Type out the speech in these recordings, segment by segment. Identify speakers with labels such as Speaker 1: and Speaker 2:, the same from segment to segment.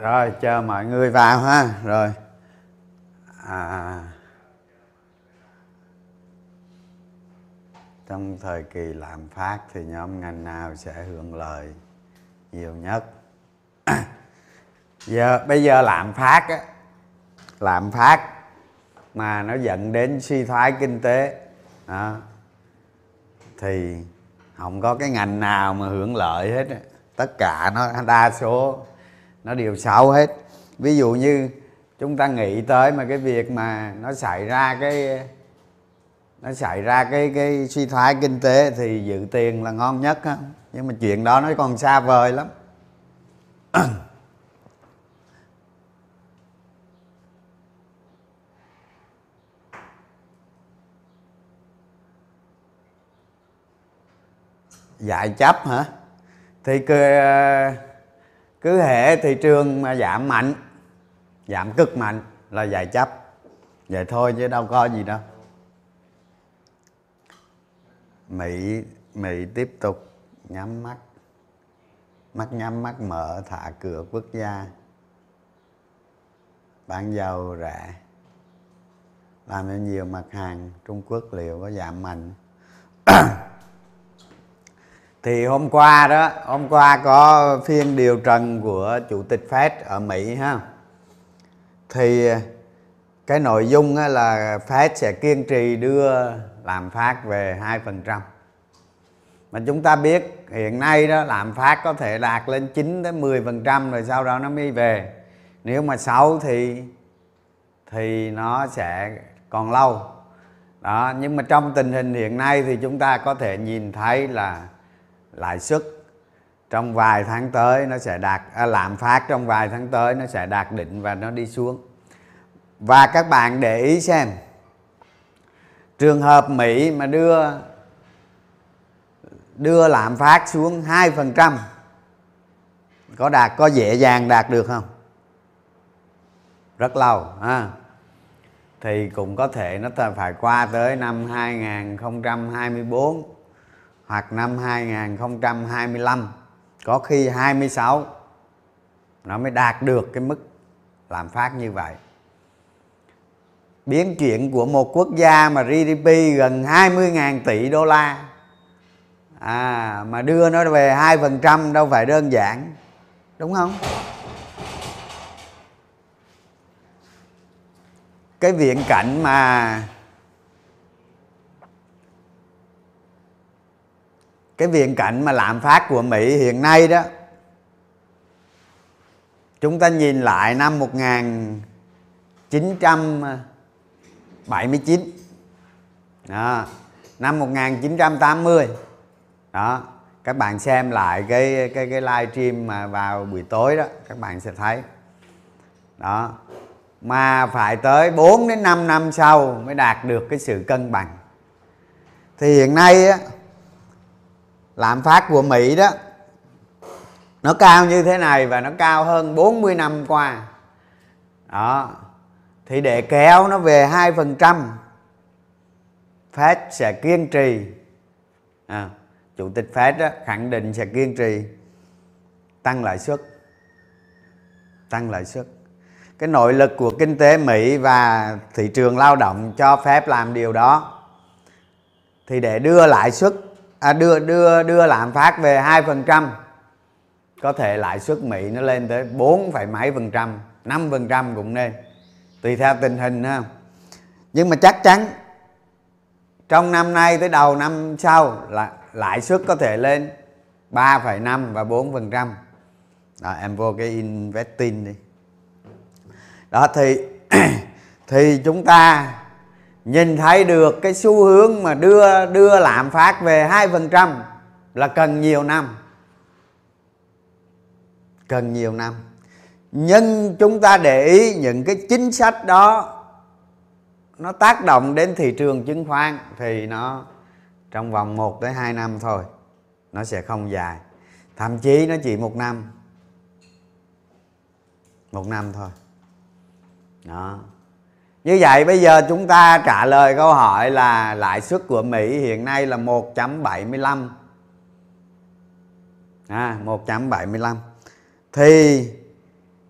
Speaker 1: rồi chờ mọi người vào ha. Rồi. À, trong thời kỳ lạm phát thì nhóm ngành nào sẽ hưởng lợi nhiều nhất? Giờ bây giờ lạm phát á lạm phát mà nó dẫn đến suy thoái kinh tế đó, thì không có cái ngành nào mà hưởng lợi hết tất cả nó đa số nó đều xấu hết. Ví dụ như chúng ta nghĩ tới mà cái việc mà nó xảy ra cái nó xảy ra cái cái suy thoái kinh tế thì dự tiền là ngon nhất á. Nhưng mà chuyện đó nó còn xa vời lắm. Dạy chấp hả? Thì cứ, cứ hệ thị trường mà giảm mạnh, giảm cực mạnh là dài chấp. Vậy thôi chứ đâu có gì đâu. Mỹ mỹ tiếp tục nhắm mắt. Mắt nhắm, mắt mở, thả cửa quốc gia. Bán dầu rẻ. Làm cho nhiều mặt hàng trung quốc liệu có giảm mạnh. thì hôm qua đó hôm qua có phiên điều trần của chủ tịch Fed ở Mỹ ha thì cái nội dung là Fed sẽ kiên trì đưa lạm phát về 2%. Mà chúng ta biết hiện nay đó lạm phát có thể đạt lên 9 tới 10% rồi sau đó nó mới về. Nếu mà xấu thì thì nó sẽ còn lâu. Đó, nhưng mà trong tình hình hiện nay thì chúng ta có thể nhìn thấy là lãi suất trong vài tháng tới nó sẽ đạt à, lạm phát trong vài tháng tới nó sẽ đạt đỉnh và nó đi xuống. Và các bạn để ý xem trường hợp Mỹ mà đưa đưa lạm phát xuống 2% có đạt có dễ dàng đạt được không? Rất lâu ha. Thì cũng có thể nó phải qua tới năm 2024 hoặc năm 2025 có khi 26 nó mới đạt được cái mức lạm phát như vậy. Biến chuyển của một quốc gia mà GDP gần 20.000 tỷ đô la à, mà đưa nó về 2% đâu phải đơn giản đúng không? Cái viện cảnh mà cái viễn cảnh mà lạm phát của Mỹ hiện nay đó chúng ta nhìn lại năm 1979 đó, năm 1980 đó các bạn xem lại cái cái cái live stream mà vào buổi tối đó các bạn sẽ thấy. Đó mà phải tới 4 đến 5 năm sau mới đạt được cái sự cân bằng. Thì hiện nay á lạm phát của Mỹ đó nó cao như thế này và nó cao hơn 40 năm qua. Đó. Thì để kéo nó về 2% Fed sẽ kiên trì. À, chủ tịch Fed đó, khẳng định sẽ kiên trì tăng lãi suất. Tăng lãi suất. Cái nội lực của kinh tế Mỹ và thị trường lao động cho phép làm điều đó. Thì để đưa lãi suất à, đưa đưa đưa lạm phát về 2% có thể lãi suất Mỹ nó lên tới 4 mấy phần trăm 5 phần trăm cũng nên tùy theo tình hình ha. Nhưng mà chắc chắn trong năm nay tới đầu năm sau là lãi suất có thể lên 3,5 và 4 phần trăm. Đó em vô cái investing đi. Đó thì thì chúng ta nhìn thấy được cái xu hướng mà đưa đưa lạm phát về 2% là cần nhiều năm. Cần nhiều năm. Nhưng chúng ta để ý những cái chính sách đó, nó tác động đến thị trường chứng khoán thì nó trong vòng 1 tới 2 năm thôi, nó sẽ không dài. Thậm chí nó chỉ một năm. Một năm thôi. Đó như vậy bây giờ chúng ta trả lời câu hỏi là lãi suất của Mỹ hiện nay là 1.75 à, 1.75 thì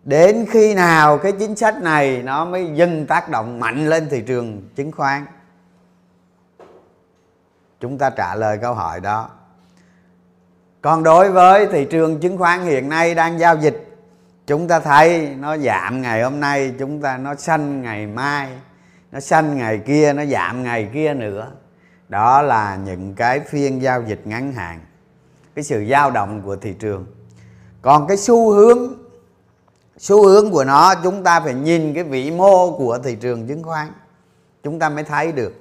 Speaker 1: đến khi nào cái chính sách này nó mới dừng tác động mạnh lên thị trường chứng khoán? Chúng ta trả lời câu hỏi đó. Còn đối với thị trường chứng khoán hiện nay đang giao dịch chúng ta thấy nó giảm ngày hôm nay, chúng ta nó xanh ngày mai, nó xanh ngày kia, nó giảm ngày kia nữa. Đó là những cái phiên giao dịch ngắn hạn, cái sự dao động của thị trường. Còn cái xu hướng xu hướng của nó, chúng ta phải nhìn cái vĩ mô của thị trường chứng khoán. Chúng ta mới thấy được.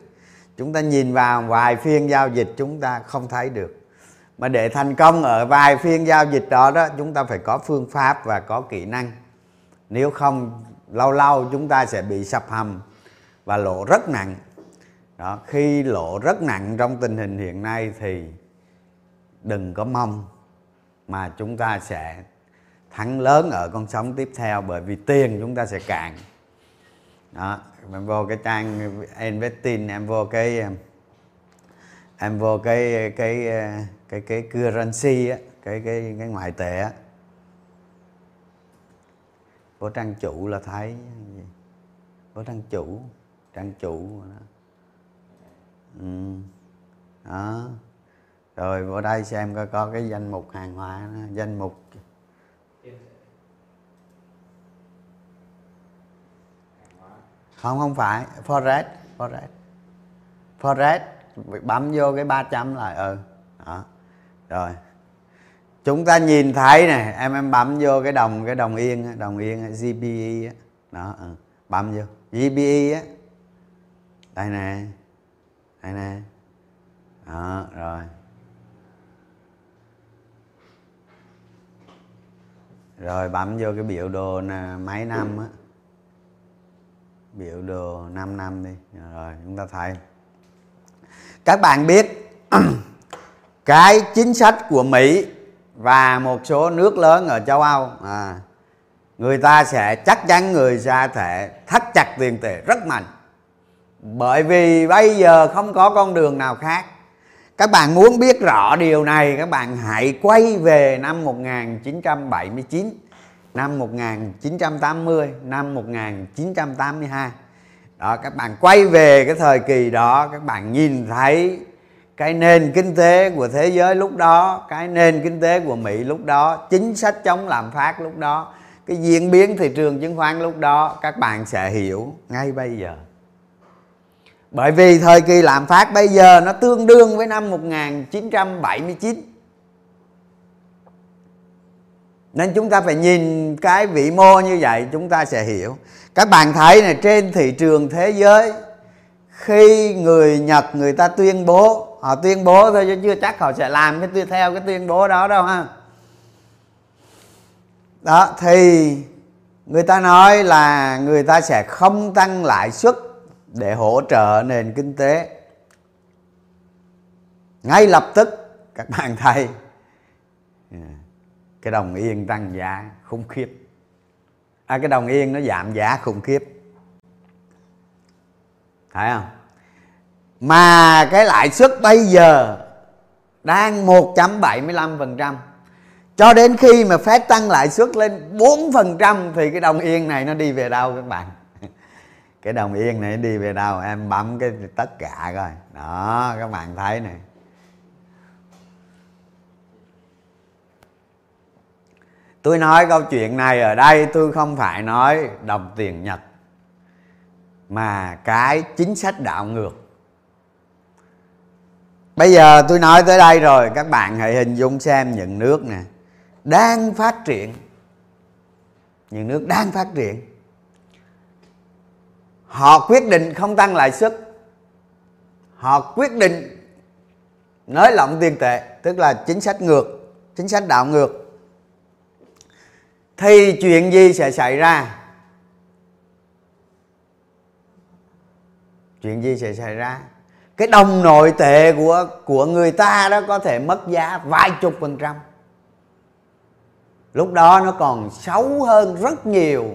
Speaker 1: Chúng ta nhìn vào vài phiên giao dịch, chúng ta không thấy được mà để thành công ở vài phiên giao dịch đó đó, chúng ta phải có phương pháp và có kỹ năng. Nếu không, lâu lâu chúng ta sẽ bị sập hầm và lỗ rất nặng. Đó, khi lỗ rất nặng trong tình hình hiện nay thì đừng có mong mà chúng ta sẽ thắng lớn ở con sóng tiếp theo, bởi vì tiền chúng ta sẽ cạn. Đó, em vô cái trang investing em vô cái, em vô cái cái cái cái cái currency á, cái cái cái ngoại tệ á của trang chủ là thấy của trang chủ trang chủ đó. Ừ. đó rồi vào đây xem coi có cái danh mục hàng hóa đó. danh mục không không phải, forex forex forex bấm vô cái 300 là ừ đó rồi. Chúng ta nhìn thấy này em em bấm vô cái đồng cái đồng yên đồng yên GBE đó ừ. bấm vô. GBE á. Đây nè đây nè. Đó rồi. Rồi bấm vô cái biểu đồ nè, mấy năm á. Biểu đồ 5 năm đi. Rồi chúng ta thấy. Các bạn biết cái chính sách của Mỹ và một số nước lớn ở châu Âu à, người ta sẽ chắc chắn người ra thể thắt chặt tiền tệ rất mạnh. Bởi vì bây giờ không có con đường nào khác. Các bạn muốn biết rõ điều này các bạn hãy quay về năm 1979 năm 1980 năm 1982 đó các bạn quay về cái thời kỳ đó các bạn nhìn thấy cái nền kinh tế của thế giới lúc đó, cái nền kinh tế của mỹ lúc đó, chính sách chống lạm phát lúc đó, cái diễn biến thị trường chứng khoán lúc đó, các bạn sẽ hiểu ngay bây giờ. Bởi vì thời kỳ lạm phát bây giờ nó tương đương với năm 1979 nên chúng ta phải nhìn cái vĩ mô như vậy, chúng ta sẽ hiểu. Các bạn thấy này, trên thị trường thế giới, khi người nhật người ta tuyên bố họ tuyên bố thôi chứ chưa chắc họ sẽ làm cái theo cái tuyên bố đó đâu ha. Đó thì người ta nói là người ta sẽ không tăng lãi suất để hỗ trợ nền kinh tế. Ngay lập tức các bạn thấy cái đồng yên tăng giá khủng khiếp. À, cái đồng yên nó giảm giá khủng khiếp. Thấy không? Mà cái lãi suất bây giờ đang 1.75% cho đến khi mà phép tăng lãi suất lên 4% thì cái đồng yên này nó đi về đâu các bạn? Cái đồng yên này đi về đâu? Em bấm cái tất cả coi. Đó, các bạn thấy này tôi nói câu chuyện này ở đây tôi không phải nói đồng tiền nhật, mà cái chính sách đảo ngược bây giờ tôi nói tới đây rồi, các bạn hãy hình dung xem những nước nè, đang phát triển. Những nước đang phát triển. Họ quyết định không tăng lãi suất. Họ quyết định nới lỏng tiền tệ, tức là chính sách ngược, chính sách đảo ngược. Thì chuyện gì sẽ xảy ra? Chuyện gì sẽ xảy ra? Cái đồng nội tệ của của người ta đó có thể mất giá vài chục phần trăm. Lúc đó nó còn xấu hơn rất nhiều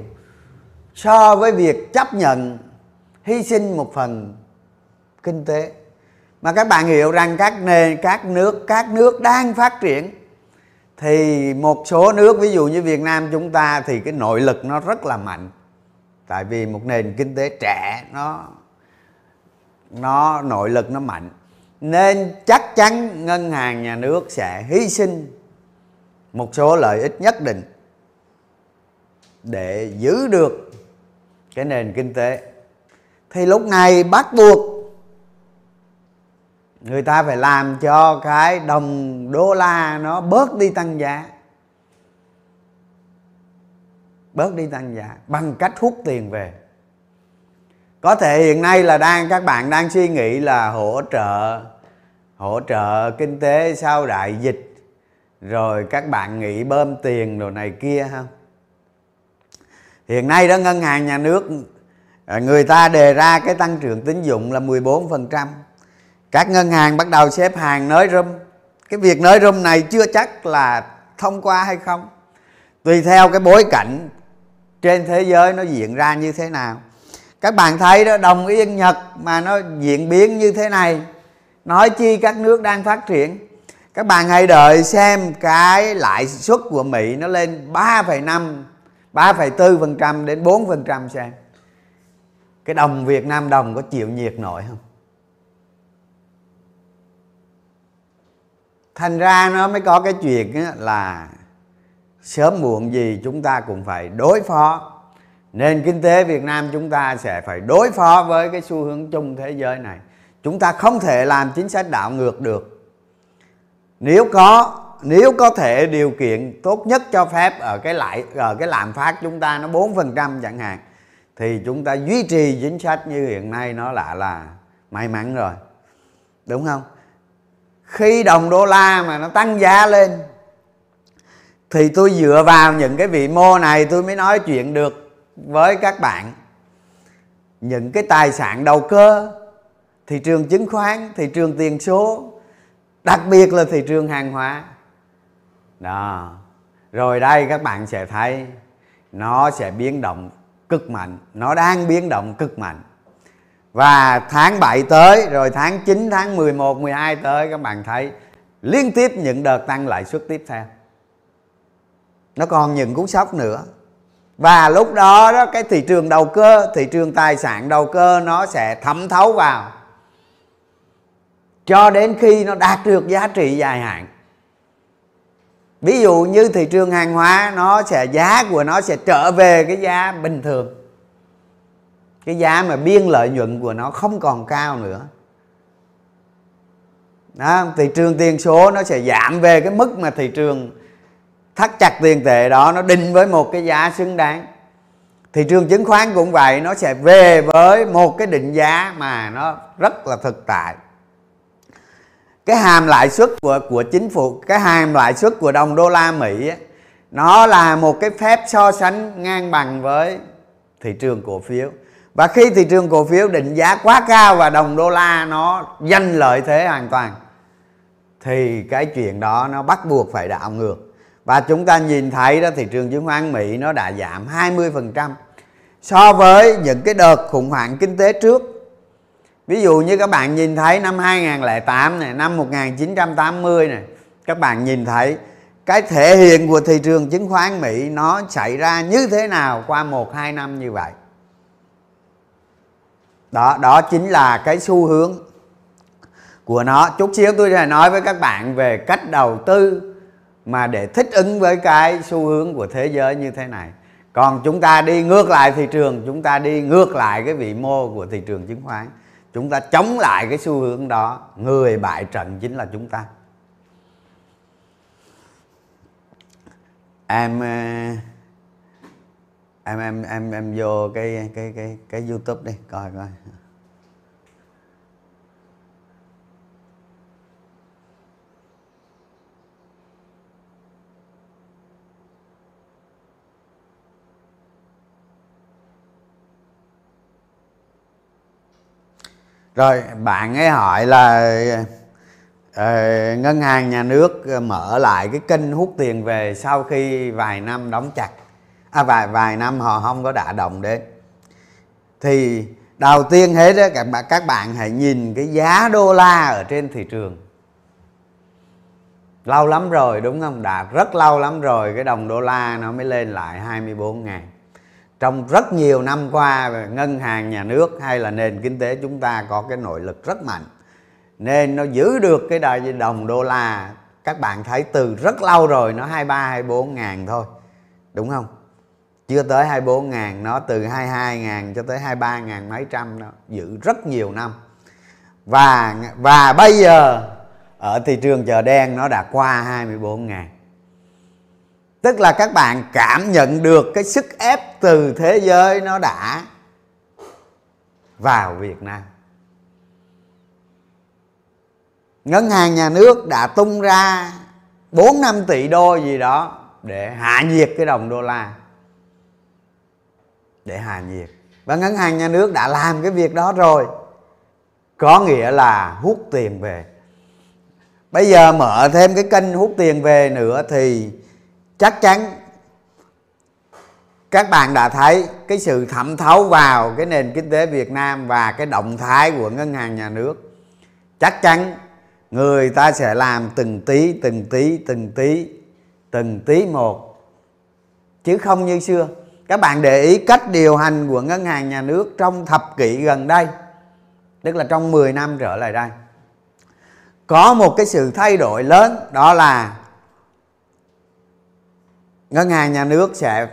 Speaker 1: so với việc chấp nhận hy sinh một phần kinh tế. Mà các bạn hiểu rằng các nền, các nước các nước đang phát triển thì một số nước, ví dụ như Việt Nam chúng ta thì cái nội lực nó rất là mạnh. Tại vì một nền kinh tế trẻ, nó nó, nội lực nó mạnh. Nên chắc chắn ngân hàng nhà nước sẽ hy sinh một số lợi ích nhất định để giữ được cái nền kinh tế. Thì lúc này bắt buộc người ta phải làm cho cái đồng đô la nó bớt đi tăng giá. Bớt đi tăng giá bằng cách hút tiền về có thể hiện nay là đang, các bạn đang suy nghĩ là hỗ trợ hỗ trợ kinh tế sau đại dịch, rồi các bạn nghĩ bơm tiền đồ này kia không hiện nay đó, ngân hàng nhà nước à, người ta đề ra cái tăng trưởng tín dụng là 14% các ngân hàng bắt đầu xếp hàng nới room cái việc nới room này chưa chắc là thông qua hay không. Tùy theo cái bối cảnh trên thế giới nó diễn ra như thế nào các bạn thấy đó đồng yên nhật mà nó diễn biến như thế này. Nói chi các nước đang phát triển. Các bạn hãy đợi xem cái lãi suất của Mỹ nó lên 3,5 3,4% đến 4% xem. Cái đồng Việt Nam đồng có chịu nhiệt nổi không? Thành ra nó mới có cái chuyện là sớm muộn gì chúng ta cũng phải đối phó nền kinh tế Việt Nam chúng ta sẽ phải đối phó với cái xu hướng chung thế giới này. Chúng ta không thể làm chính sách đảo ngược được. Nếu có nếu có thể điều kiện tốt nhất cho phép ở cái lại, ở cái lạm phát chúng ta nó 4% chẳng hạn, thì chúng ta duy trì chính sách như hiện nay nó lại là may mắn rồi. Đúng không? Khi đồng đô la mà nó tăng giá lên, thì tôi dựa vào những cái vị mô này tôi mới nói chuyện được với các bạn. Những cái tài sản đầu cơ, thị trường chứng khoán, thị trường tiền số, đặc biệt là thị trường hàng hóa. Đó. Rồi đây các bạn sẽ thấy, nó sẽ biến động cực mạnh, nó đang biến động cực mạnh. Và tháng 7 tới, rồi tháng 9 tháng 11 12 tới, các bạn thấy liên tiếp những đợt tăng lãi suất tiếp theo. Nó còn những cú sốc nữa và lúc đó đó cái thị trường đầu cơ thị trường tài sản đầu cơ nó sẽ thấm thấu vào. Cho đến khi nó đạt được giá trị dài hạn. Ví dụ như thị trường hàng hóa nó sẽ giá của nó sẽ trở về cái giá bình thường. Cái giá mà biên lợi nhuận của nó không còn cao nữa. Đó, thị trường tiền số nó sẽ giảm về cái mức mà thị trường thắt chặt tiền tệ đó nó định với một cái giá xứng đáng. Thị trường chứng khoán cũng vậy nó sẽ về với một cái định giá mà nó rất là thực tại. Cái hàm lãi suất của của chính phủ cái hàm lãi suất của đồng đô la Mỹ ấy, nó là một cái phép so sánh ngang bằng với thị trường cổ phiếu. Và khi thị trường cổ phiếu định giá quá cao và đồng đô la nó giành lợi thế hoàn toàn thì cái chuyện đó nó bắt buộc phải đảo ngược và chúng ta nhìn thấy đó, thị trường chứng khoán Mỹ nó đã giảm 20% so với những cái đợt khủng hoảng kinh tế trước. Ví dụ như các bạn nhìn thấy năm 2008 này, năm 1980 này, các bạn nhìn thấy cái thể hiện của thị trường chứng khoán Mỹ nó xảy ra như thế nào qua một, hai năm như vậy. Đó đó chính là cái xu hướng của nó. Chút xíu tôi sẽ nói với các bạn về cách đầu tư mà để thích ứng với cái xu hướng của thế giới như thế này. Còn chúng ta đi ngược lại thị trường, chúng ta đi ngược lại cái vị mô của thị trường chứng khoán, chúng ta chống lại cái xu hướng đó, người bại trận chính là chúng ta. Em ờ, em em em em vô cái cái cái cái youtube đi, coi coi. Rồi bạn ấy hỏi là uh, ngân hàng nhà nước mở lại cái kênh hút tiền về sau khi vài năm đóng chặt. À, vài vài năm họ không có đả động đến. Thì đầu tiên hết đó các bạn các bạn hãy nhìn cái giá đô la ở trên thị trường. Lâu lắm rồi đúng không? Đã rất lâu lắm rồi cái đồng đô la nó mới lên lại 24 ngàn trong rất nhiều năm qua, ngân hàng, nhà nước hay là nền kinh tế chúng ta có cái nội lực rất mạnh. Nên nó giữ được cái đồng đô la, các bạn thấy từ rất lâu rồi nó 23 24 ngàn thôi, đúng không? Chưa tới 24 ngàn, nó từ 22 ngàn cho tới 23 ngàn mấy trăm nó giữ rất nhiều năm. Và và bây giờ, ở thị trường chợ đen nó đã qua 24 ngàn tức là các bạn cảm nhận được cái sức ép từ thế giới nó đã vào Việt Nam. Ngân hàng nhà nước đã tung ra 4 năm tỷ đô gì đó để hạ nhiệt cái đồng đô la. Để hạ nhiệt. Và ngân hàng nhà nước đã làm cái việc đó rồi. Có nghĩa là hút tiền về. Bây giờ mở thêm cái kênh hút tiền về nữa thì chắc chắn các bạn đã thấy cái sự thẩm thấu vào cái nền kinh tế Việt Nam và cái động thái của ngân hàng nhà nước. Chắc chắn người ta sẽ làm từng tí từng tí từng tí từng tí một. Chứ không như xưa. Các bạn để ý cách điều hành của ngân hàng nhà nước trong thập kỷ gần đây, tức là trong 10 năm trở lại đây. Có một cái sự thay đổi lớn, đó là ngân hàng nhà nước sẽ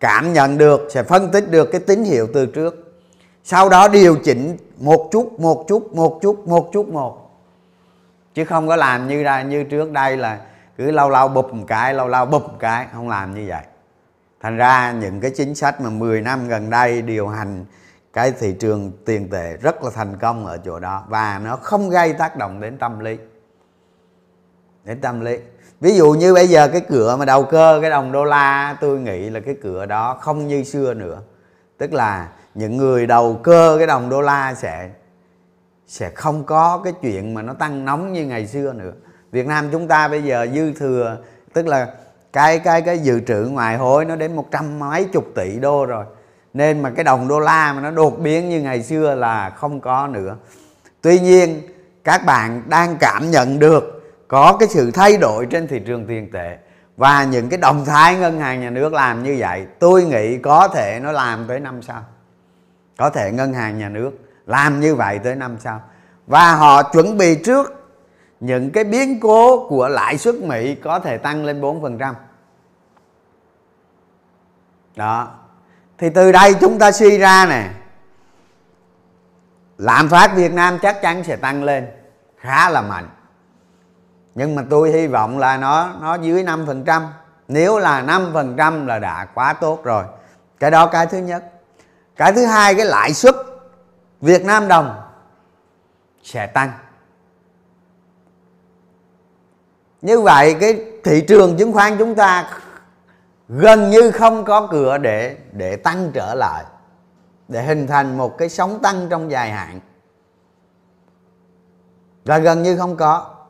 Speaker 1: cảm nhận được, sẽ phân tích được cái tín hiệu từ trước. Sau đó điều chỉnh một chút một chút một chút một chút một. Chứ không có làm như ra, như trước đây là cứ lâu lâu bụp một cái lâu lâu bụp một cái, không làm như vậy. Thành ra những cái chính sách mà 10 năm gần đây điều hành cái thị trường tiền tệ rất là thành công ở chỗ đó và nó không gây tác động đến tâm lý. Đến tâm lý ví dụ như bây giờ cái cửa mà đầu cơ, cái đồng đô la, tôi nghĩ là cái cửa đó không như xưa nữa. Tức là những người đầu cơ cái đồng đô la sẽ sẽ không có cái chuyện mà nó tăng nóng như ngày xưa nữa. Việt Nam chúng ta bây giờ dư thừa, tức là cái cái cái dự trữ ngoại hối nó đến một trăm mấy chục tỷ đô rồi. Nên mà cái đồng đô la mà nó đột biến như ngày xưa là không có nữa. Tuy nhiên, các bạn đang cảm nhận được có cái sự thay đổi trên thị trường tiền tệ và những cái động thái ngân hàng nhà nước làm như vậy, tôi nghĩ có thể nó làm tới năm sau có thể ngân hàng nhà nước làm như vậy tới năm sau và họ chuẩn bị trước những cái biến cố của lãi suất Mỹ có thể tăng lên 4%. Đó. Thì từ đây chúng ta suy ra nè, lạm phát Việt Nam chắc chắn sẽ tăng lên khá là mạnh nhưng mà tôi hy vọng là nó nó dưới 5% nếu là 5% là đã quá tốt rồi. Cái đó cái thứ nhất. Cái thứ hai, cái lãi suất Việt Nam đồng sẽ tăng. Như vậy, cái thị trường chứng khoán chúng ta gần như không có cửa để để tăng trở lại, để hình thành một cái sóng tăng trong dài hạn. Là gần như không có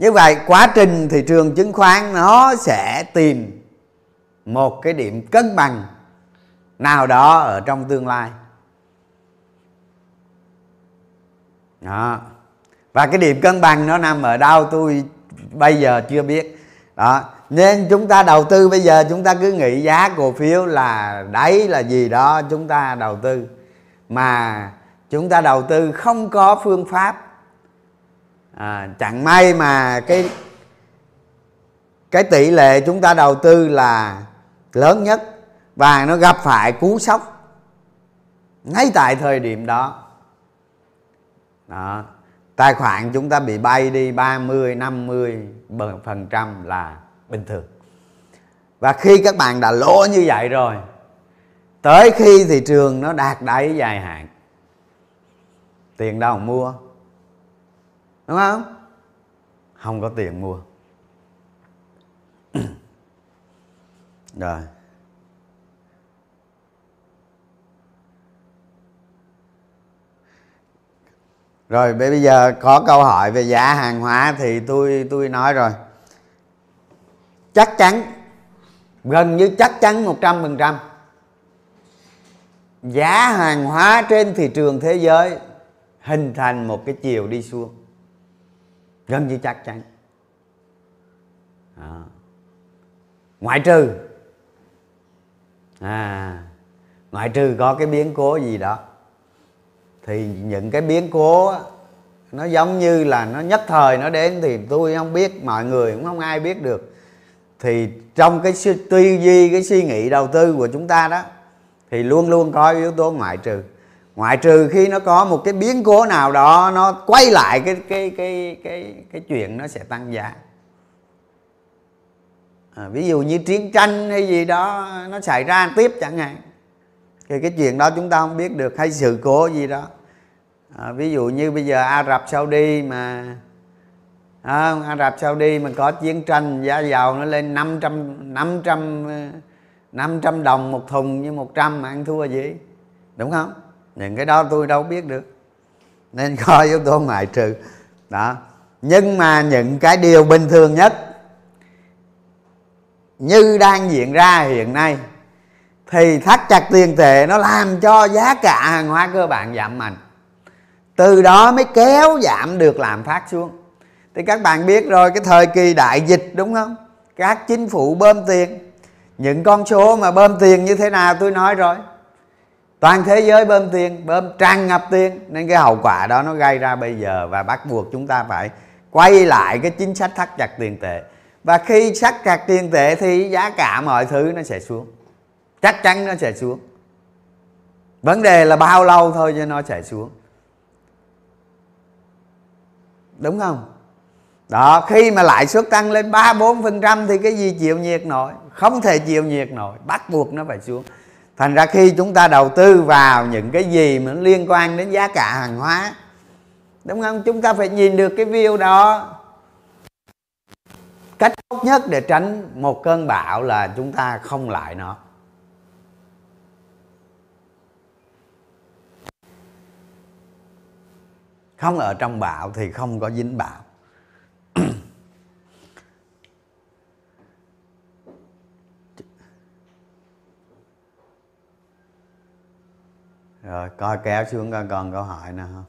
Speaker 1: như vậy, quá trình thị trường chứng khoán nó sẽ tìm một cái điểm cân bằng nào đó ở trong tương lai. Đó. Và cái điểm cân bằng nó nằm ở đâu tôi bây giờ chưa biết. Đó. Nên chúng ta đầu tư, bây giờ chúng ta cứ nghĩ giá cổ phiếu là đáy là gì đó chúng ta đầu tư. Mà chúng ta đầu tư không có phương pháp à, chẳng may mà cái cái tỷ lệ chúng ta đầu tư là lớn nhất và nó gặp phải cú sốc ngay tại thời điểm đó. Đó tài khoản chúng ta bị bay đi 30 50 phần trăm là bình thường. Và khi các bạn đã lỗ như vậy rồi tới khi thị trường nó đạt đáy dài hạn. Tiền đâu mua? Đúng không? Không có tiền mua. Rồi. Rồi, bây giờ có câu hỏi về giá hàng hóa thì tôi tôi nói rồi. Chắc chắn, gần như chắc chắn 100% giá hàng hóa trên thị trường thế giới hình thành một cái chiều đi xuống gần như chắc chắn. À. ngoại trừ. À ngoại trừ có cái biến cố gì đó, thì những cái biến cố nó giống như là nó nhất thời nó đến thì tôi không biết, mọi người cũng không ai biết được. Thì trong cái tư duy, cái suy nghĩ đầu tư của chúng ta đó, thì luôn luôn có yếu tố ngoại trừ ngoại trừ khi nó có một cái biến cố nào đó nó quay lại cái cái cái cái cái chuyện nó sẽ tăng giá. À, ví dụ như chiến tranh hay gì đó nó xảy ra tiếp chẳng hạn thì cái chuyện đó chúng ta không biết được hay sự cố gì đó. À, ví dụ như bây giờ Ả Rập Saudi mà à, Ả Rập Saudi mà có chiến tranh giá dầu nó lên 500 500 500 đồng một thùng như 100 mà ăn thua gì đúng không? Những cái đó tôi đâu biết được. Nên có yếu tố ngoại trừ. Đó. Nhưng mà những cái điều bình thường nhất như đang diễn ra hiện nay thì thắt chặt tiền tệ nó làm cho giá cả hàng hóa cơ bản giảm mạnh. Từ đó mới kéo giảm được lạm phát xuống. Thì các bạn biết rồi, cái thời kỳ đại dịch đúng không? Các chính phủ bơm tiền. Những con số mà bơm tiền như thế nào tôi nói rồi toàn thế giới bơm tiền, bơm tràn ngập tiền. Nên cái hậu quả đó nó gây ra bây giờ và bắt buộc chúng ta phải quay lại cái chính sách thắt chặt tiền tệ. Và khi thắt chặt tiền tệ thì giá cả mọi thứ nó sẽ xuống. Chắc chắn nó sẽ xuống. Vấn đề là bao lâu thôi cho nó sẽ xuống. Đúng không? Đó, khi mà lãi suất tăng lên ba bốn phần trăm thì cái gì chịu nhiệt nổi? Không thể chịu nhiệt nổi. Bắt buộc nó phải xuống thành ra khi chúng ta đầu tư vào những cái gì mà liên quan đến giá cả hàng hóa, đúng không? Chúng ta phải nhìn được cái view đó. Cách tốt nhất để tránh một cơn bão là chúng ta không lại nó. Không ở trong bão thì không có dính bão. rồi, coi kéo xuống coi còn câu hỏi nào không?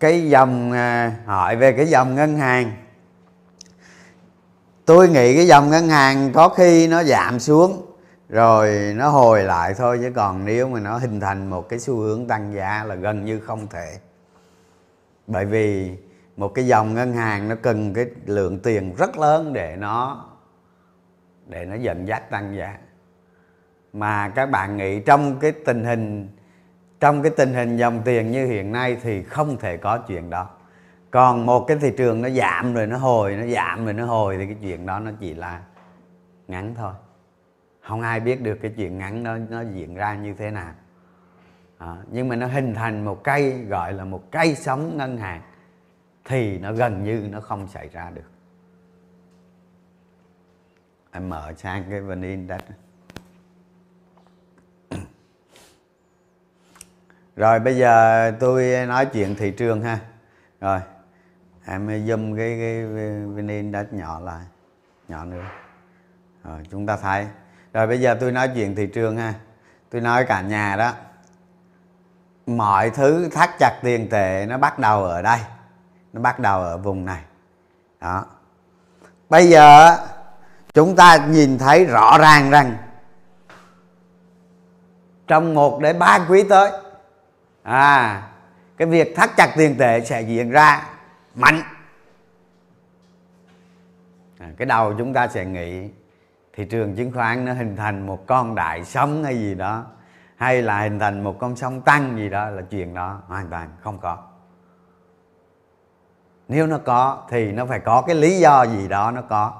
Speaker 1: Cái dòng à, hỏi về cái dòng ngân hàng. Tôi nghĩ cái dòng ngân hàng có khi nó giảm xuống, rồi nó hồi lại thôi, chứ còn nếu mà nó hình thành một cái xu hướng tăng giá là gần như không thể. Bởi vì một cái dòng ngân hàng nó cần cái lượng tiền rất lớn để nó để nó dẫn dắt tăng giá. Mà các bạn nghĩ trong cái tình hình trong cái tình hình dòng tiền như hiện nay thì không thể có chuyện đó. Còn một cái thị trường nó giảm rồi nó hồi nó giảm rồi nó hồi thì cái chuyện đó nó chỉ là ngắn thôi. Không ai biết được cái chuyện ngắn nó nó diễn ra như thế nào. À, nhưng mà nó hình thành một cây gọi là một cây sống ngân hàng thì nó gần như nó không xảy ra được. Em mở sang cái vn index rồi, bây giờ tôi nói chuyện thị trường ha. Rồi, em zoom cái cái vn index nhỏ lại, nhỏ nữa. Rồi, chúng ta thấy. Rồi, bây giờ tôi nói chuyện thị trường ha. Tôi nói cả nhà đó. Mọi thứ thắt chặt tiền tệ nó bắt đầu ở đây nó bắt đầu ở vùng này. Đó. Bây giờ chúng ta nhìn thấy rõ ràng rằng trong một đến ba quý tới à cái việc thắt chặt tiền tệ sẽ diễn ra mạnh. À, cái đầu chúng ta sẽ nghĩ thị trường chứng khoán nó hình thành một con đại sóng hay gì đó hay là hình thành một con sông tăng gì đó là chuyện đó hoàn toàn không có nếu nó có thì nó phải có cái lý do gì đó nó có.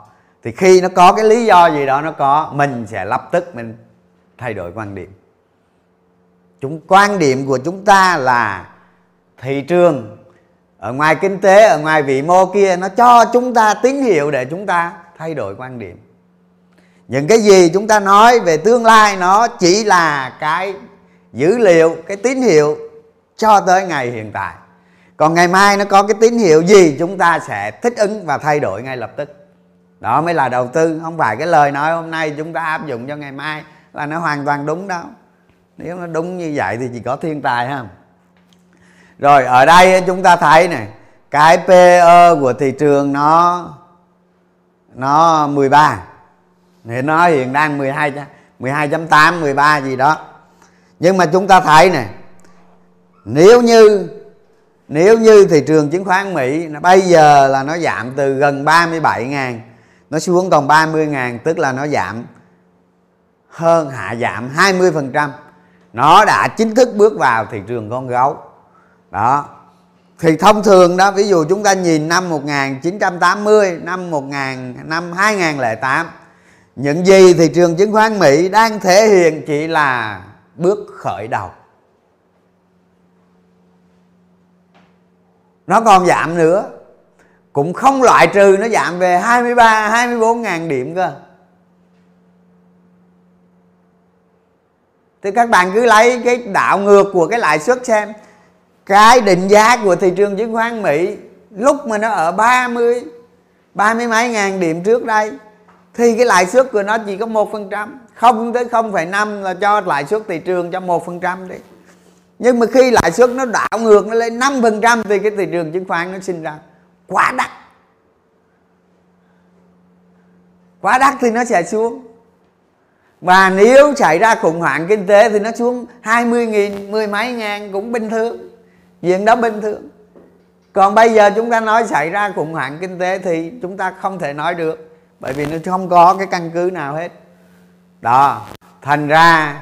Speaker 1: Thì khi nó có cái lý do gì đó nó có, mình sẽ lập tức mình thay đổi quan điểm. Chúng, quan điểm của chúng ta là thị trường ở ngoài kinh tế, ở ngoài vĩ mô kia, nó cho chúng ta tín hiệu để chúng ta thay đổi quan điểm. Những cái gì chúng ta nói về tương lai nó chỉ là cái dữ liệu, cái tín hiệu cho tới ngày hiện tại còn ngày mai nó có cái tín hiệu gì, chúng ta sẽ thích ứng và thay đổi ngay lập tức. Đó mới là đầu tư, không phải cái lời nói hôm nay chúng ta áp dụng cho ngày mai là nó hoàn toàn đúng đâu. Nếu nó đúng như vậy thì chỉ có thiên tài ha. Rồi, ở đây chúng ta thấy này, cái PE của thị trường nó nó 13 thì nó hiện đang 12 12.8 13 gì đó. Nhưng mà chúng ta thấy này, nếu như nếu như thị trường chứng khoán Mỹ bây giờ là nó giảm từ gần 37 ngàn, nó xuống còn 30 ngàn, tức là nó giảm hơn hạ giảm 20% nó đã chính thức bước vào thị trường con gấu. Đó. Thì thông thường đó, ví dụ chúng ta nhìn năm 1980 năm 1000 năm 2008 những gì thị trường chứng khoán Mỹ đang thể hiện chỉ là bước khởi đầu. Nó còn giảm nữa. Cũng không loại trừ, nó giảm về 23 24 ngàn điểm cơ. Thì các bạn cứ lấy cái đạo ngược của cái lãi suất xem. Cái định giá của thị trường chứng khoán Mỹ, lúc mà nó ở 30 ba mươi mấy ngàn điểm trước đây, thì cái lãi suất của nó chỉ có một phần trăm, không tới không phẩy năm là cho lãi suất thị trường cho một phần trăm đi nhưng mà khi lãi suất nó đảo ngược nó lên 5 phần trăm thì cái thị trường chứng khoán nó sinh ra. Quá đắt. Quá đắt thì nó sẽ xuống. Và nếu xảy ra khủng hoảng kinh tế thì nó xuống 20 nghìn, mười mấy ngàn cũng bình thường. Chuyện đó bình thường. Còn bây giờ chúng ta nói xảy ra khủng hoảng kinh tế thì chúng ta không thể nói được, bởi vì nó không có cái căn cứ nào hết. Đó, thành ra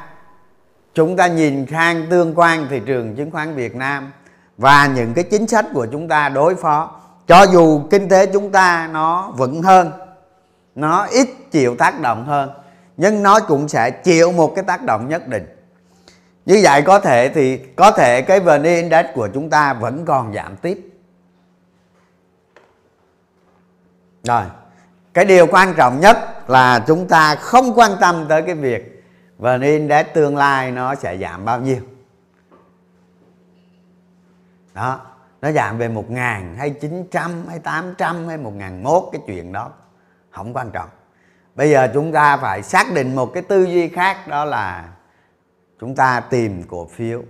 Speaker 1: chúng ta nhìn sang tương quan thị trường chứng khoán Việt Nam và những cái chính sách của chúng ta đối phó. Cho dù kinh tế chúng ta nó vững hơn, nó ít chịu tác động hơn, nhưng nó cũng sẽ chịu một cái tác động nhất định. Như vậy có thể thì có thể cái VN Index của chúng ta vẫn còn giảm tiếp. Rồi, cái điều quan trọng nhất là chúng ta không quan tâm tới cái việc VN Index tương lai nó sẽ giảm bao nhiêu? Đó, nó giảm về một ngàn hay chín trăm hay tám trăm hay một ngàn mốt, cái chuyện đó không quan trọng. Bây giờ chúng ta phải xác định một cái tư duy khác, đó là chúng ta tìm cổ phiếu.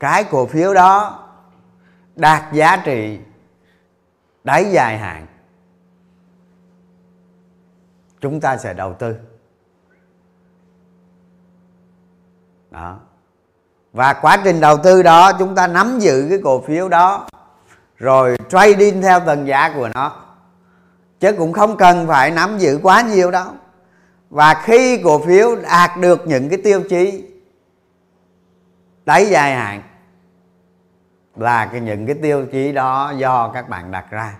Speaker 1: Cái cổ phiếu đó đạt giá trị đáy dài hạn. Chúng ta sẽ đầu tư. Đó. Và quá trình đầu tư đó, chúng ta nắm giữ cái cổ phiếu đó, rồi trading theo tầng giá của nó. Chứ cũng không cần phải nắm giữ quá nhiều đâu. Và khi cổ phiếu đạt được những cái tiêu chí đáy dài hạn, là cái những cái tiêu chí đó do các bạn đặt ra.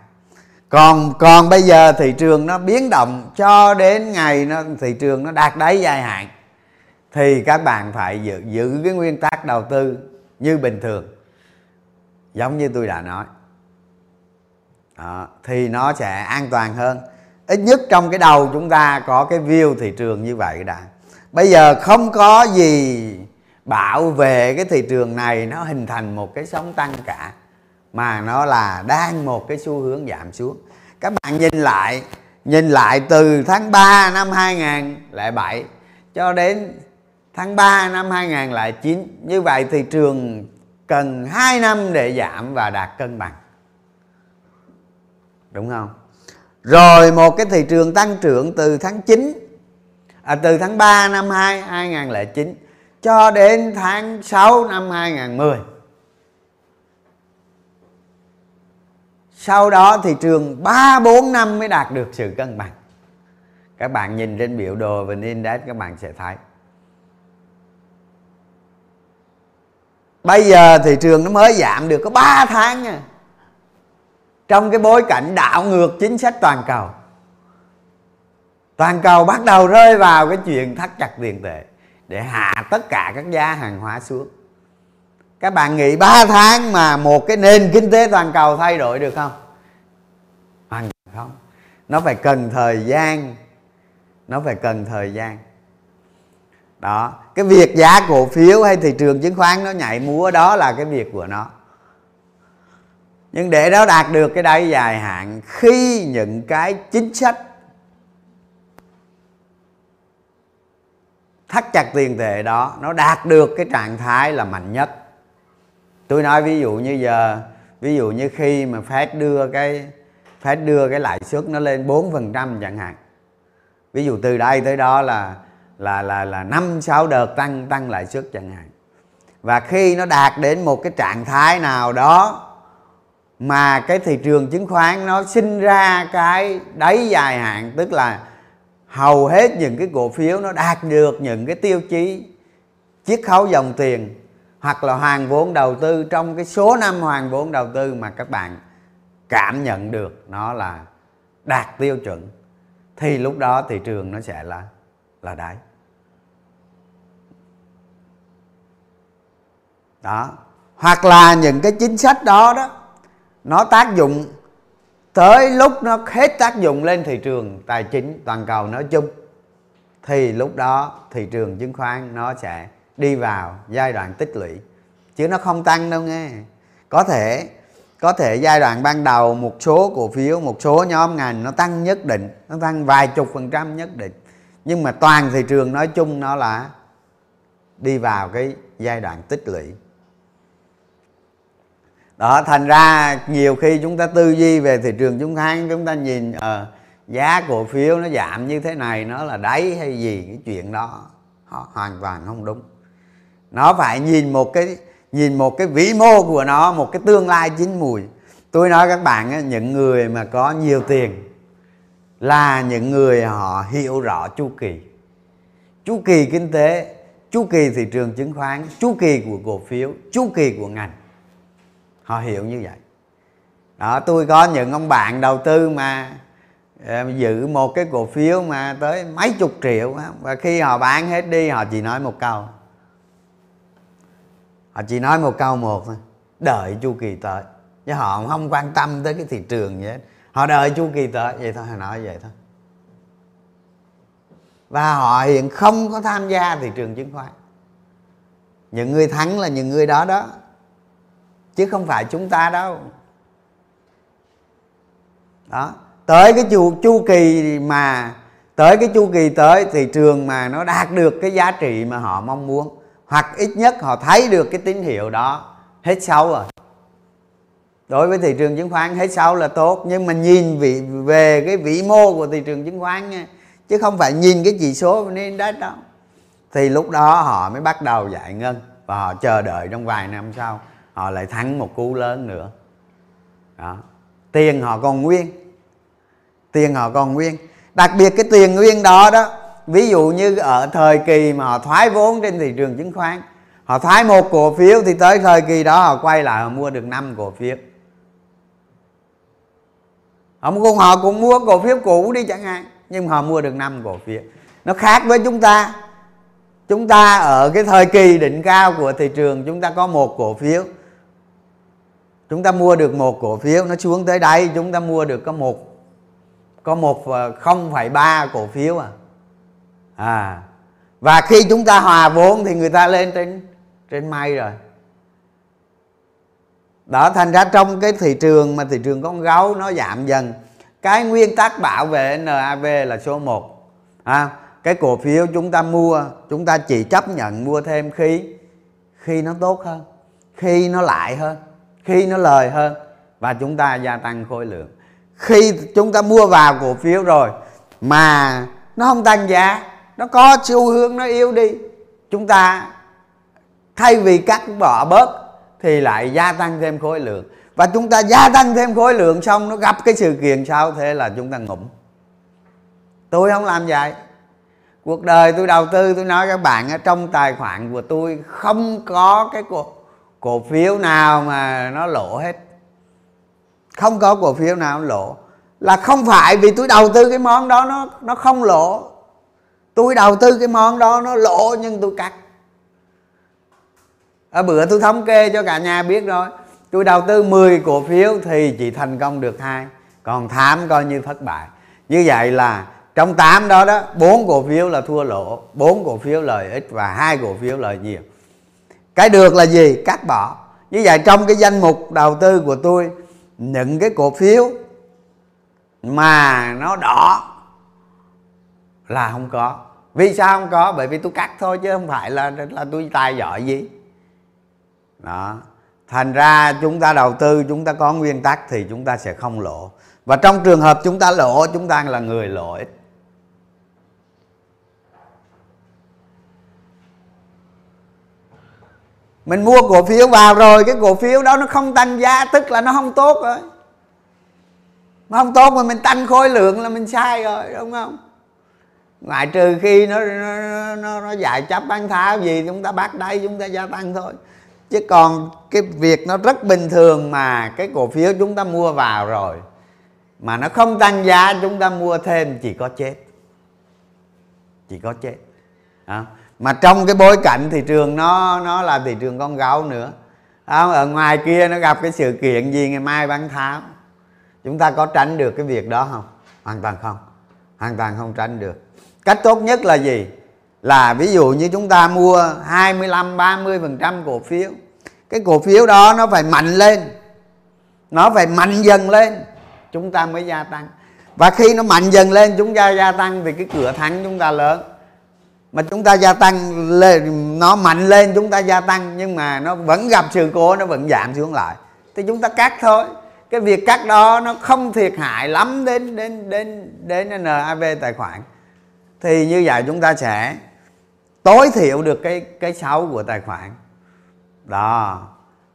Speaker 1: Còn còn bây giờ thị trường nó biến động, cho đến ngày nó, thị trường nó đạt đáy dài hạn thì các bạn phải giữ giữ cái nguyên tắc đầu tư như bình thường. Giống như tôi đã nói. Đó, thì nó sẽ an toàn hơn. Ít nhất trong cái đầu chúng ta có cái view thị trường như vậy đã. Bây giờ không có gì bảo vệ cái thị trường này nó hình thành một cái sóng tăng cả mà nó là đang một cái xu hướng giảm xuống. Các bạn nhìn lại nhìn lại từ tháng 3 năm 2007 cho đến tháng 3 năm 2009 như vậy thị trường cần 2 năm để giảm và đạt cân bằng. Đúng không? Rồi một cái thị trường tăng trưởng từ tháng 9 à, từ tháng 3 năm 2 2009 cho đến tháng 6 năm 2010 sau đó thị trường 3 4 năm mới đạt được sự cân bằng. Các bạn nhìn trên biểu đồ và index các bạn sẽ thấy. Bây giờ thị trường nó mới giảm được có 3 tháng nha. Trong cái bối cảnh đảo ngược chính sách toàn cầu toàn cầu bắt đầu rơi vào cái chuyện thắt chặt tiền tệ để hạ tất cả các giá hàng hóa xuống. Các bạn nghĩ 3 tháng mà một cái nền kinh tế toàn cầu thay đổi được không? Hoàn không. Nó phải cần thời gian. Nó phải cần thời gian đó, cái việc giá cổ phiếu hay thị trường chứng khoán nó nhảy múa đó là cái việc của nó. Nhưng để nó đạt được cái đáy dài hạn, khi những cái chính sách thắt chặt tiền tệ đó, nó đạt được cái trạng thái là mạnh nhất. Tôi nói ví dụ như giờ, ví dụ như khi mà Fed đưa cái, Fed đưa cái lãi suất nó lên 4% chẳng hạn. Ví dụ từ đây tới đó là là là là năm, sáu đợt tăng tăng lãi suất chẳng hạn. Và khi nó đạt đến một cái trạng thái nào đó mà cái thị trường chứng khoán nó sinh ra cái đáy dài hạn, tức là hầu hết những cái cổ phiếu nó đạt được những cái tiêu chí chiết khấu dòng tiền hoặc là hoàn vốn đầu tư, trong cái số năm hoàn vốn đầu tư mà các bạn cảm nhận được nó là đạt tiêu chuẩn, thì lúc đó thị trường nó sẽ là là đáy. Đó. Hoặc là những cái chính sách đó đó, nó tác dụng tới lúc nó hết tác dụng lên thị trường tài chính toàn cầu nói chung, thì lúc đó thị trường chứng khoán nó sẽ đi vào giai đoạn tích lũy. Chứ nó không tăng đâu nghe. Có thể có thể giai đoạn ban đầu một số cổ phiếu, một số nhóm ngành nó tăng nhất định, nó tăng vài chục phần trăm nhất định nhưng mà toàn thị trường nói chung nó là đi vào cái giai đoạn tích lũy. Đó thành ra nhiều khi chúng ta tư duy về thị trường chứng khoán chúng ta nhìn à, giá cổ phiếu nó giảm như thế này nó là đáy hay gì cái chuyện đó họ hoàn toàn không đúng. Nó phải nhìn một cái nhìn một cái vĩ mô của nó một cái tương lai chín mùi. Tôi nói các bạn những người mà có nhiều tiền là những người họ hiểu rõ chu kỳ. Chu kỳ kinh tế, chu kỳ thị trường chứng khoán, chu kỳ của cổ phiếu, chu kỳ của ngành. Họ hiểu như vậy. Đó, tôi có những ông bạn đầu tư mà giữ một cái cổ phiếu mà tới mấy chục triệu và khi họ bán hết đi, họ chỉ nói một câu. Họ chỉ nói một câu một thôi, đợi chu kỳ tới. Chứ họ không quan tâm tới cái thị trường gì hết họ đợi chu kỳ tới. Vậy thôi họ nói vậy thôi. Và họ hiện không có tham gia thị trường chứng khoán. Những người thắng là những người đó đó. Chứ không phải chúng ta đâu. Đó. Tới cái chu chu kỳ mà, tới cái chu kỳ tới, thị trường mà nó đạt được cái giá trị mà họ mong muốn, hoặc ít nhất họ thấy được cái tín hiệu đó, hết xấu rồi đối với thị trường chứng khoán hết sau là tốt, nhưng mà nhìn vị, về cái vĩ mô của thị trường chứng khoán nha chứ không phải nhìn cái chỉ số nên đó đâu. Thì lúc đó họ mới bắt đầu giải ngân và họ chờ đợi trong vài năm sau, họ lại thắng một cú lớn nữa. Đó. Tiền họ còn nguyên. Tiền họ còn nguyên. Đặc biệt cái tiền nguyên đó đó, ví dụ như ở thời kỳ mà họ thoái vốn trên thị trường chứng khoán, họ thoái một cổ phiếu thì tới thời kỳ đó họ quay lại họ mua được năm cổ phiếu không cũng họ cũng mua cổ phiếu cũ đi chẳng hạn, nhưng họ mua được năm cổ phiếu. Nó khác với chúng ta. Chúng ta ở cái thời kỳ đỉnh cao của thị trường, chúng ta có một cổ phiếu. Chúng ta mua được một cổ phiếu, nó xuống tới đây, chúng ta mua được có một có một ờ, không phẩy ba cổ phiếu à. À. Và khi chúng ta hòa vốn thì người ta lên trên trên may rồi đó thành ra trong cái thị trường mà thị trường con gấu nó giảm dần. Cái nguyên tắc bảo vệ NAV là số 1 à, cái cổ phiếu chúng ta mua chúng ta chỉ chấp nhận mua thêm khi khi nó tốt hơn khi nó lại hơn khi nó lời hơn và chúng ta gia tăng khối lượng. Khi chúng ta mua vào cổ phiếu rồi mà nó không tăng giá nó có xu hướng nó yếu đi chúng ta thay vì cắt bỏ bớt thì lại gia tăng thêm khối lượng. Và chúng ta gia tăng thêm khối lượng xong nó gặp cái sự kiện sau thế là chúng ta ngủm. Tôi không làm vậy. Cuộc đời tôi đầu tư tôi nói các bạn ở trong tài khoản của tôi không có cái cổ, cổ phiếu nào mà nó lỗ hết. Không có cổ phiếu nào lỗ. Là không phải vì tôi đầu tư cái món đó nó nó không lỗ. Tôi đầu tư cái món đó nó lỗ nhưng tôi cắt ở bữa tôi thống kê cho cả nhà biết rồi. Tôi đầu tư 10 cổ phiếu thì chỉ thành công được hai. Còn thám coi như thất bại. Như vậy là trong 8 đó đó, bốn cổ phiếu là thua lỗ, bốn cổ phiếu lợi ích và hai cổ phiếu lợi nhiều. Cái được là gì? Cắt bỏ. Như vậy trong cái danh mục đầu tư của tôi, những cái cổ phiếu mà nó đỏ là không có. Vì sao không có? Bởi vì tôi cắt thôi chứ không phải là là tôi tài giỏi gì đó. Thành ra chúng ta đầu tư chúng ta có nguyên tắc thì chúng ta sẽ không lỗ. Và trong trường hợp chúng ta lỗ chúng ta là người lỗ ít. Mình mua cổ phiếu vào rồi cái cổ phiếu đó nó không tăng giá tức là nó không tốt rồi. Nó không tốt mà mình tăng khối lượng là mình sai rồi đúng không? Ngoại trừ khi nó nó nó, nó giải chấp bán tháo gì chúng ta bắt đây chúng ta gia tăng thôi chứ còn cái việc nó rất bình thường mà cái cổ phiếu chúng ta mua vào rồi mà nó không tăng giá chúng ta mua thêm chỉ có chết. Chỉ có chết. À. mà trong cái bối cảnh thị trường nó nó là thị trường con gấu nữa. À, ở ngoài kia nó gặp cái sự kiện gì ngày mai bán tháo? Chúng ta có tránh được cái việc đó không? Hoàn toàn không. Hoàn toàn không tránh được. Cách tốt nhất là gì? Là ví dụ như chúng ta mua 25 30 phần trăm cổ phiếu, cái cổ phiếu đó nó phải mạnh lên, nó phải mạnh dần lên, chúng ta mới gia tăng. Và khi nó mạnh dần lên, chúng ta gia tăng thì cái cửa thắng chúng ta lớn. Mà chúng ta gia tăng lên, nó mạnh lên, chúng ta gia tăng, nhưng mà nó vẫn gặp sự cố, nó vẫn giảm xuống lại. Thì chúng ta cắt thôi. Cái việc cắt đó nó không thiệt hại lắm đến đến đến đến NAV tài khoản. Thì như vậy chúng ta sẽ tối thiểu được cái cái xấu của tài khoản. Đó.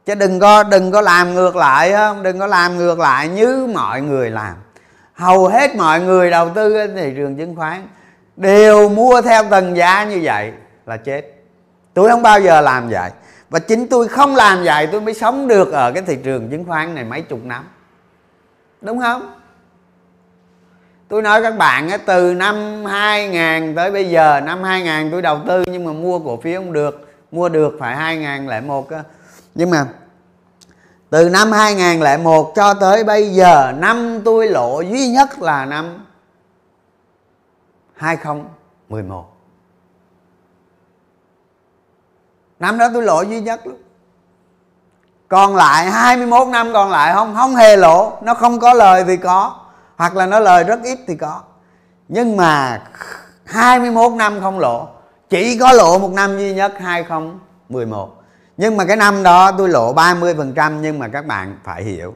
Speaker 1: Chứ đừng có đừng có làm ngược lại không đừng có làm ngược lại như mọi người làm. Hầu hết mọi người đầu tư trên thị trường chứng khoán đều mua theo tầng giá như vậy là chết. Tôi không bao giờ làm vậy. Và chính tôi không làm vậy, tôi mới sống được ở cái thị trường chứng khoán này mấy chục năm. Đúng không? Tôi nói các bạn từ năm 2000 tới bây giờ, năm 2000 tôi đầu tư nhưng mà mua cổ phiếu không được, mua được phải 2001 nhưng mà từ năm 2001 cho tới bây giờ, năm tôi lộ duy nhất là năm 2011 năm đó tôi lộ duy nhất luôn còn lại 21 năm còn lại không không hề lỗ, nó không có lời thì có hoặc là nó lời rất ít thì có. Nhưng mà 21 năm không lộ, chỉ có lộ một năm duy nhất 2011 nhưng mà cái năm đó tôi lộ 30% nhưng mà các bạn phải hiểu,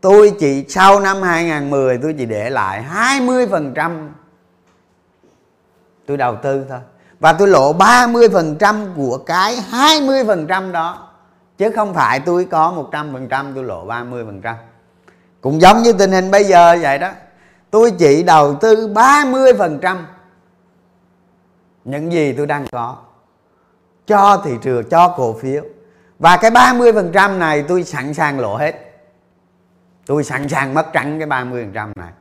Speaker 1: tôi chỉ sau năm 2010 tôi chỉ để lại 20% tôi đầu tư thôi. Và tôi lộ 30% của cái 20% đó, chứ không phải tôi có 100% tôi lộ 30% cũng giống như tình hình bây giờ vậy đó. Tôi chỉ đầu tư 30% những gì tôi đang có. Cho thị trường, cho cổ phiếu. Và cái 30% này tôi sẵn sàng lộ hết. Tôi sẵn sàng mất trắng cái 30% này.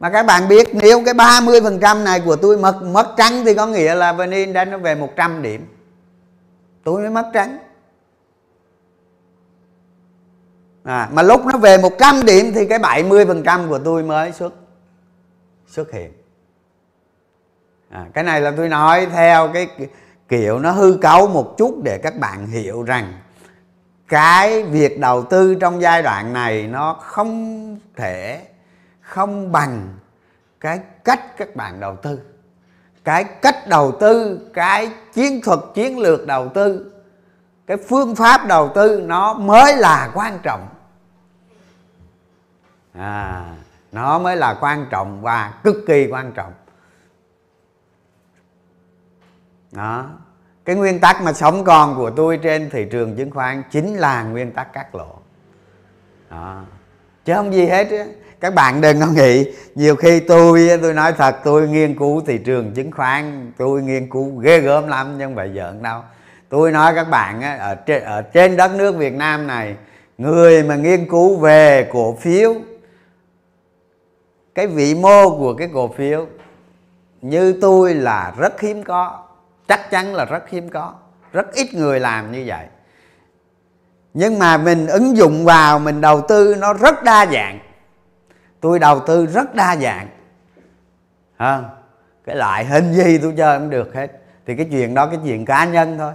Speaker 1: Mà các bạn biết, nếu cái 30% này của tôi mất mất trắng thì có nghĩa là VN đã nó về 100 điểm. Tôi mới mất trắng. À, mà lúc nó về 100 điểm thì cái 70% của tôi mới xuất xuất hiện. À, cái này là tôi nói theo cái kiểu nó hư cấu một chút để các bạn hiểu rằng cái việc đầu tư trong giai đoạn này nó không thể không bằng cái cách các bạn đầu tư. Cái cách đầu tư cái chiến thuật chiến lược đầu tư cái phương pháp đầu tư nó mới là quan trọng. À nó mới là quan trọng và cực kỳ quan trọng. Đó. Cái nguyên tắc mà sống còn của tôi trên thị trường chứng khoán chính là nguyên tắc cắt lỗ. Đó. chứ không gì hết đó. các bạn đừng có nghĩ, nhiều khi tôi tôi nói thật, tôi nghiên cứu thị trường chứng khoán, tôi nghiên cứu ghê gớm lắm, nhưng phải giỡn đâu tôi nói các bạn á, ở trên ở trên đất nước Việt Nam này người mà nghiên cứu về cổ phiếu cái vị mô của cái cổ phiếu như tôi là rất hiếm có chắc chắn là rất hiếm có rất ít người làm như vậy. Nhưng mà mình ứng dụng vào mình đầu tư nó rất đa dạng. Tôi đầu tư rất đa dạng. À, cái loại hình gì tôi chơi cũng được hết. Thì cái chuyện đó cái chuyện cá nhân thôi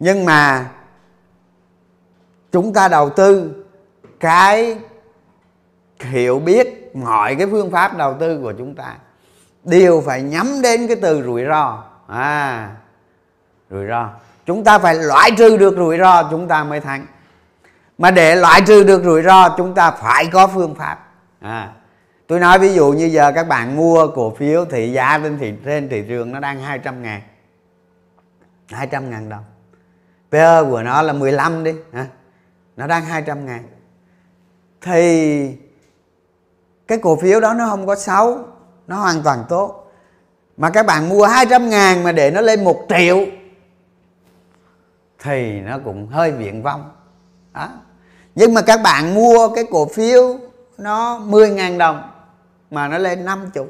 Speaker 1: nhưng mà chúng ta đầu tư cái hiểu biết, mọi cái phương pháp đầu tư của chúng ta đều phải nhắm đến cái từ rủi ro. À rủi ro. Chúng ta phải loại trừ được rủi ro, chúng ta mới thắng. Mà để loại trừ được rủi ro, chúng ta phải có phương pháp. À tôi nói ví dụ như giờ các bạn mua cổ phiếu thị giá trên thị trên thị trường nó đang 200 ngàn. 200 ngàn đồng. PE của nó là 15 đi, hả? nó đang 200 ngàn thì cái cổ phiếu đó nó không có xấu, nó hoàn toàn tốt mà các bạn mua 200 ngàn mà để nó lên 1 triệu, thì nó cũng hơi viễn vong đó. nhưng mà các bạn mua cái cổ phiếu nó 10 ngàn đồng mà nó lên 50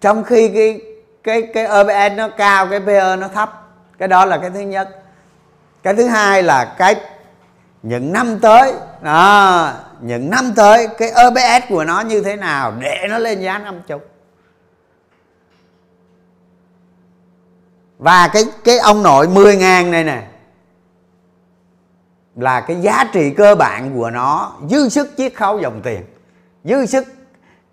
Speaker 1: trong khi cái cái cái OBN nó cao cái PE nó thấp. Cái đó là cái thứ nhất. Cái thứ hai là cái những năm tới đó, những năm tới cái OBS của nó như thế nào để nó lên giá 50 và cái cái ông nội 10 ngàn này nè là cái giá trị cơ bản của nó dư sức chiết khấu dòng tiền dư sức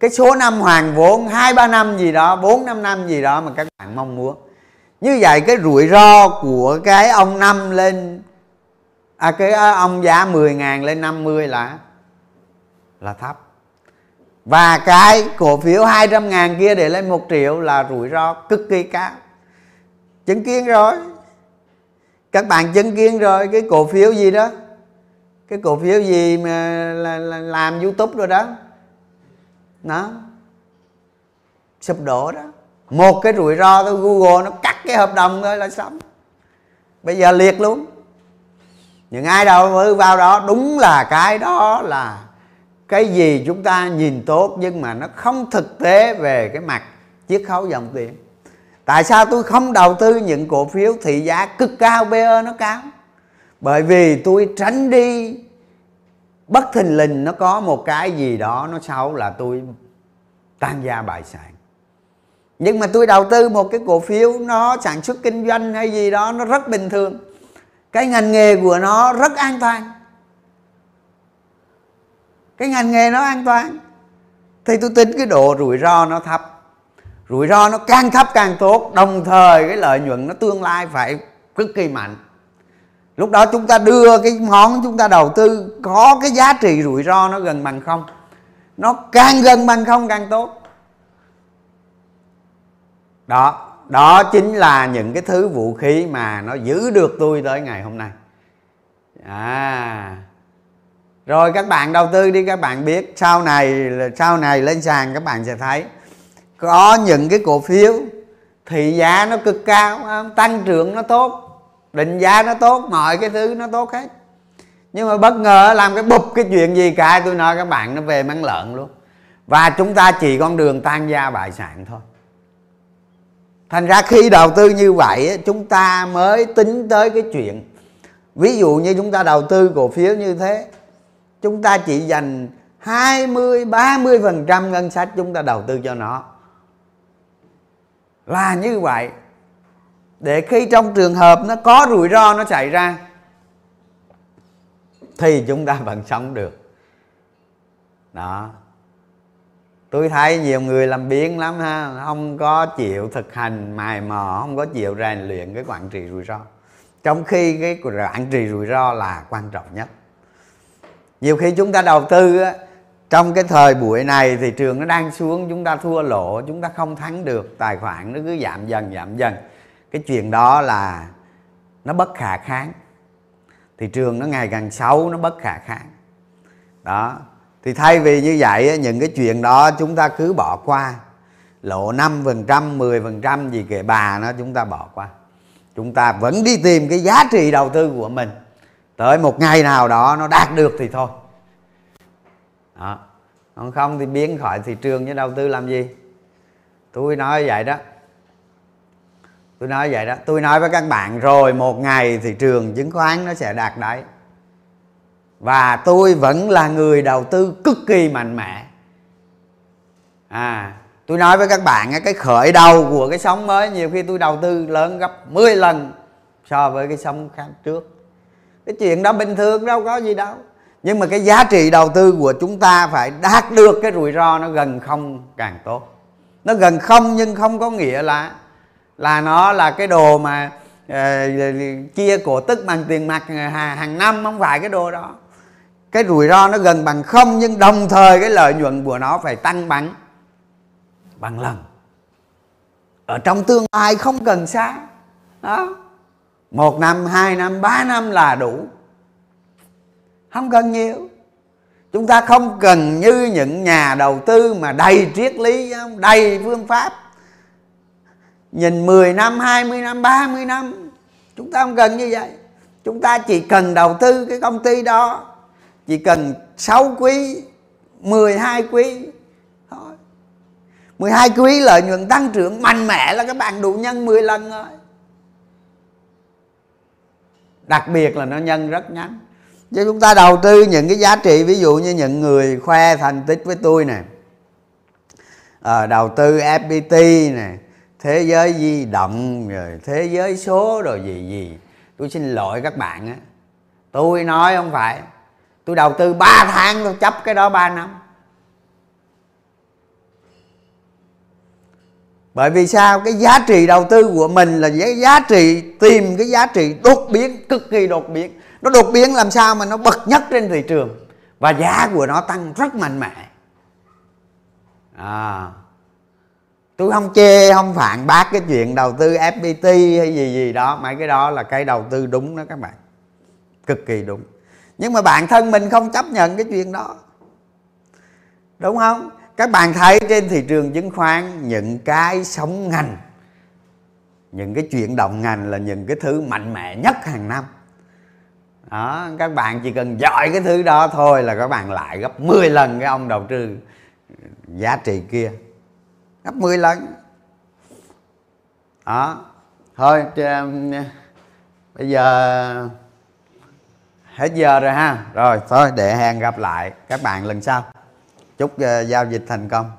Speaker 1: cái số năm hoàn vốn hai ba năm gì đó bốn năm năm gì đó mà các bạn mong muốn. Như vậy cái rủi ro của cái ông năm lên à, cái à, ông giá 10 ngàn lên 50 là là thấp. Và cái cổ phiếu 200 ngàn kia để lên 1 triệu là rủi ro cực kỳ cao. Chứng kiến rồi. Các bạn chứng kiến rồi cái cổ phiếu gì đó? Cái cổ phiếu gì mà là, là làm youtube rồi đó? Nó sụp đổ đó. Một cái rủi ro của google nó cắt cái hợp đồng thôi là xong. Bây giờ liệt luôn. Những ai đâu vào đó, đúng là cái đó là cái gì chúng ta nhìn tốt nhưng mà nó không thực tế về cái mặt chiết khấu dòng tiền. Tại sao tôi không đầu tư những cổ phiếu thị giá cực cao BE nó cao? Bởi vì tôi tránh đi bất thình lình nó có một cái gì đó, nó xấu là tôi tan gia bại sản. Nhưng mà tôi đầu tư một cái cổ phiếu, nó sản xuất kinh doanh hay gì đó, nó rất bình thường. Cái ngành nghề của nó rất an toàn. Cái ngành nghề nó an toàn. Thì tôi tính cái độ rủi ro nó thấp. Rủi ro nó càng thấp càng tốt. Đồng thời cái lợi nhuận nó tương lai phải cực kỳ mạnh lúc đó chúng ta đưa cái món chúng ta đầu tư, có cái giá trị rủi ro nó gần bằng không? Nó càng gần bằng không càng tốt. Đó đó chính là những cái thứ vũ khí mà nó giữ được tôi tới ngày hôm nay. À. Rồi các bạn đầu tư đi, các bạn biết, sau này sau này lên sàn các bạn sẽ thấy có những cái cổ phiếu, thì giá nó cực cao à, tăng trưởng nó tốt định giá nó tốt, mọi cái thứ nó tốt hết. Nhưng mà bất ngờ làm cái bụp cái chuyện gì cả tôi nói các bạn nó về mắng lợn luôn. Và chúng ta chỉ con đường tan gia bại sản thôi. Thành ra khi đầu tư như vậy chúng ta mới tính tới cái chuyện, ví dụ như chúng ta đầu tư cổ phiếu như thế, chúng ta chỉ dành 20 30 phần trăm ngân sách chúng ta đầu tư cho nó. Là như vậy để khi trong trường hợp nó có rủi ro nó xảy ra thì chúng ta vẫn sống được. Đó. Tôi thấy nhiều người làm biến lắm ha không có chịu thực hành mài mò không có chịu rèn luyện cái quản trị rủi ro. Trong khi cái quản trị rủi ro là quan trọng nhất. Nhiều khi chúng ta đầu tư á, trong cái thời buổi này thị trường nó đang xuống chúng ta thua lỗ chúng ta không thắng được tài khoản nó cứ giảm dần giảm dần cái chuyện đó là nó bất khả kháng. Thị trường nó ngày càng xấu, nó bất khả kháng. Đó. Thì thay vì như vậy những cái chuyện đó chúng ta cứ bỏ qua. Lộ 5% 10% gì kệ bà nó chúng ta bỏ qua. Chúng ta vẫn đi tìm cái giá trị đầu tư của mình. Tới một ngày nào đó nó đạt được thì thôi. Đó. còn không thì biến khỏi thị trường với đầu tư làm gì? Tôi nói vậy đó tôi nói vậy đó. Tôi nói với các bạn rồi, một ngày thị trường chứng khoán nó sẽ đạt đáy. Và tôi vẫn là người đầu tư cực kỳ mạnh mẽ. À tôi nói với các bạn cái khởi đầu của cái sóng mới, nhiều khi tôi đầu tư lớn gấp 10 lần so với cái sóng khác trước. Cái chuyện đó bình thường, đâu có gì đâu. Nhưng mà cái giá trị đầu tư của chúng ta phải đạt được cái rủi ro nó gần không càng tốt. Nó gần không nhưng không có nghĩa là là nó là cái đồ mà uh, chia cổ tức bằng tiền mặt ờ, hàng, năm không phải cái đồ đó. Cái rủi ro nó gần bằng không nhưng đồng thời cái lợi nhuận của nó phải tăng bằng bằng lần. Ở trong tương lai không cần xa đó. Một năm hai năm ba năm là đủ. Không cần nhiều. Chúng ta không cần như những nhà đầu tư mà đầy triết lý đầy phương pháp nhìn 10 năm 20 năm 30 năm chúng ta không cần như vậy. Chúng ta chỉ cần đầu tư cái công ty đó chỉ cần 6 quý 12 quý thôi. 12 quý lợi nhuận tăng trưởng mạnh mẽ là các bạn đủ nhân 10 lần rồi. Đặc biệt là nó nhân rất ngắn. Chứ chúng ta đầu tư những cái giá trị ví dụ như những người khoe thành tích với tôi nè à, đầu tư fpt nè thế giới di động rồi thế giới số rồi gì gì. Tôi xin lỗi các bạn á. Tôi nói không phải. Tôi đầu tư 3 tháng tôi chấp cái đó 3 năm. Bởi vì sao? Cái giá trị đầu tư của mình là giá, giá trị tìm cái giá trị đột biến cực kỳ đột biến. Nó đột biến làm sao mà nó bậc nhất trên thị trường. Và giá của nó tăng rất mạnh mẽ. À, tôi không chê, không phản bác cái chuyện đầu tư fpt hay gì gì đó. Mấy cái đó là cái đầu tư đúng đó các bạn. Cực kỳ đúng. Nhưng mà bản thân mình không chấp nhận cái chuyện đó. Đúng không? Các bạn thấy trên thị trường chứng khoán, những cái sóng ngành, những cái chuyện động ngành là những cái thứ mạnh mẽ nhất hàng năm. Đó, các bạn chỉ cần giỏi cái thứ đó thôi là các bạn lại gấp 10 lần cái ông đầu tư giá trị kia gấp 10 lần. Đó. Thôi bây giờ, hết giờ rồi ha. Rồi, thôi, để hẹn gặp lại các bạn lần sau. Chúc ờ, giao dịch thành công.